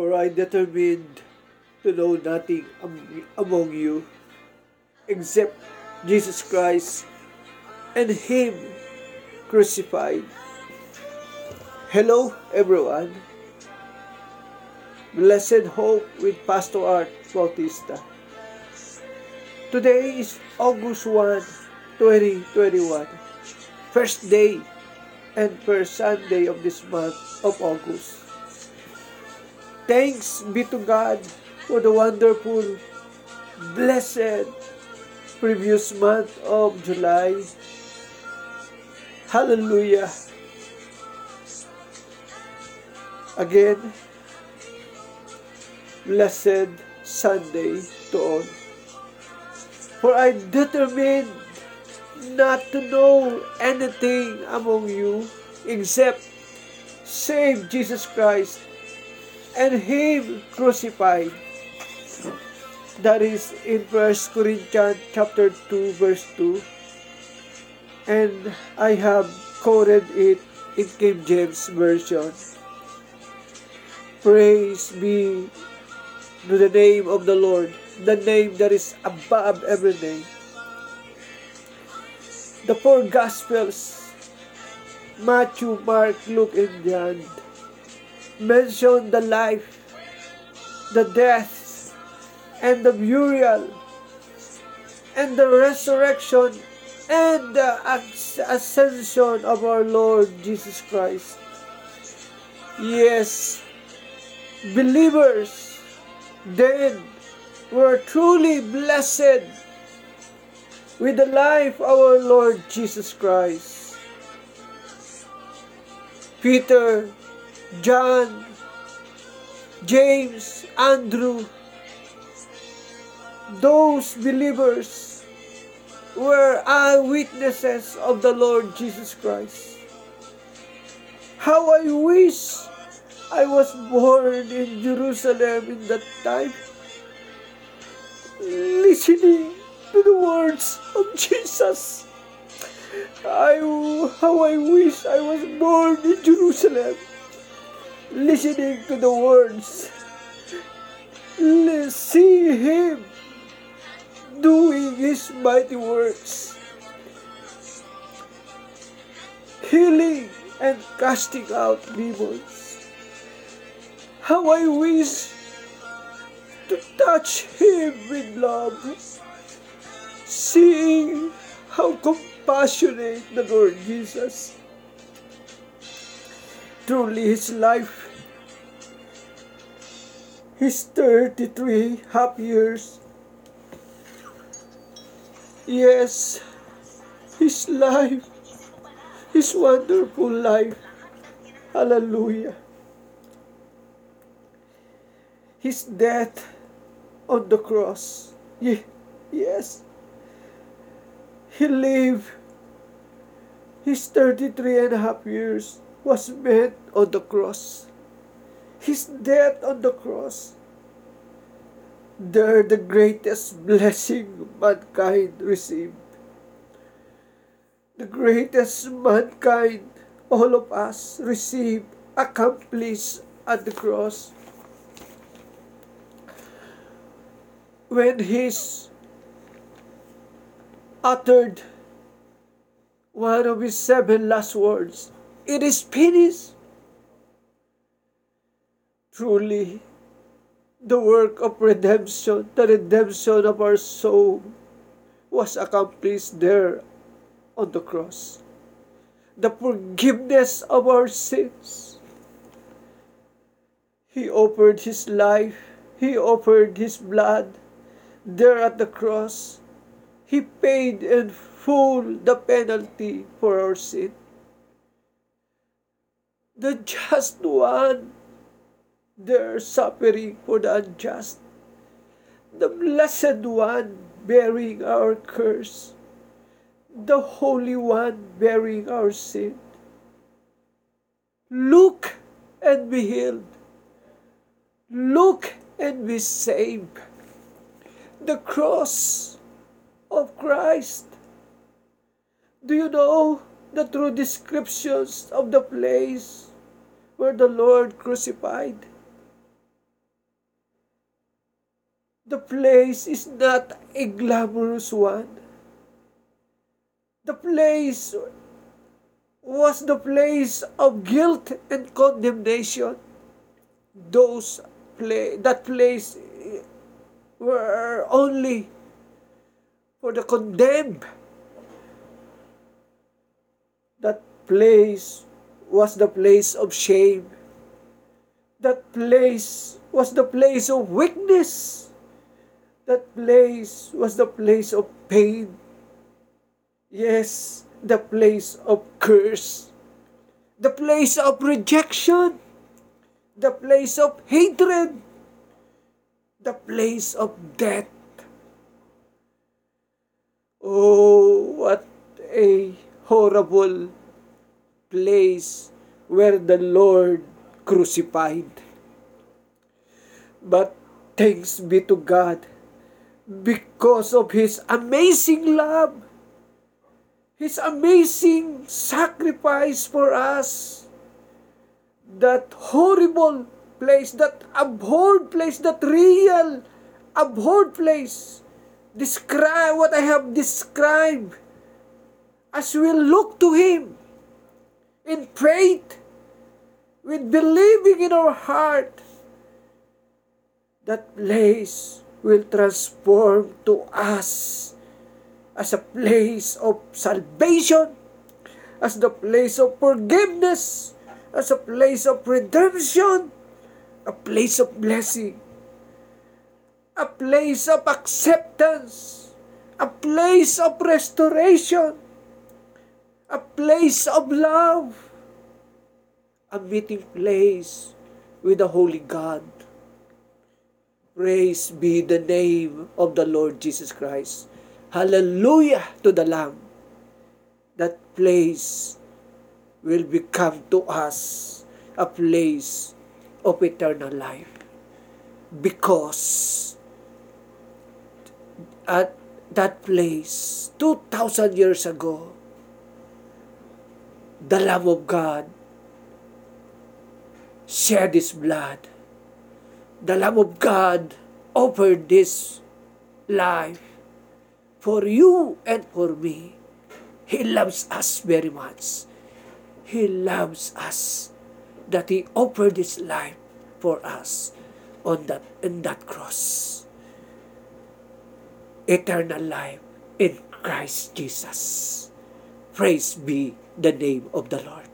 For I determined to know nothing among you except Jesus Christ and Him crucified. Hello, everyone. Blessed Hope with Pastor Art Bautista. Today is August 1, 2021. First day and first Sunday of this month of August. Thanks be to God for the wonderful, blessed previous month of July. Hallelujah. Again, blessed Sunday to all. For I determined not to know anything among you except save Jesus Christ and Him crucified. That is in 1 Corinthians chapter 2 verse 2. And I have quoted it in King James Version. Praise be to the name of the Lord, the name that is above every name. The four Gospels, Matthew, Mark, Luke, and John, mention the life, the death, and the burial, and the resurrection, and the ascension of our Lord Jesus Christ. Yes, believers then were truly blessed with the life of our Lord Jesus Christ. Peter, John, James, Andrew, those believers were eyewitnesses of the Lord Jesus Christ. How I wish I was born in Jerusalem in that time, listening to the words of Jesus. I, how I wish I was born in Jerusalem, listening to the words, see Him doing His mighty works, healing and casting out demons. How I wish to touch Him with love, seeing how compassionate the Lord Jesus. Truly, His life, His 33 half years, yes, His life, His wonderful life, hallelujah. His death on the cross, Ye- yes, He lived his 33 and a half years was meant on the cross. His death on the cross. There the greatest blessing mankind received. The greatest mankind, all of us, received, accomplished at the cross. When his uttered one of his seven last words It is finished. Truly, the work of redemption, the redemption of our soul, was accomplished there on the cross. The forgiveness of our sins. He offered his life, he offered his blood there at the cross He paid in full the penalty for our sin. The just one, their suffering for the unjust. The blessed one bearing our curse. The Holy One bearing our sin. Look and be healed. Look and be saved. The cross of Christ. Do you know the true descriptions of the place where the Lord crucified? The place is not a glamorous one. The place was the place of guilt and condemnation. Those play that place were only for the condemned. That place was the place of shame. That place was the place of weakness. That place was the place of pain. Yes, the place of curse. The place of rejection. The place of hatred. The place of death. Oh, what a horrible place where the Lord crucified. But thanks be to God because of His amazing love, His amazing sacrifice for us. That horrible place, that abhorred place, that real abhorred place. Describe what I have described as we look to Him in faith with believing in our heart, that place will transform to us as a place of salvation, as the place of forgiveness, as a place of redemption, a place of blessing, a place of acceptance, a place of restoration, a place of love, a meeting place with the Holy God. Praise be the name of the Lord Jesus Christ. Hallelujah to the Lamb. That place will become to us a place of eternal life. Because at that place, 2,000 years ago, the Lamb of God shed his blood. The Lamb of God offered this life for you and for me. He loves us very much. He loves us that He offered His life for us on that in that cross. Eternal life in Christ Jesus. Praise be the name of the Lord.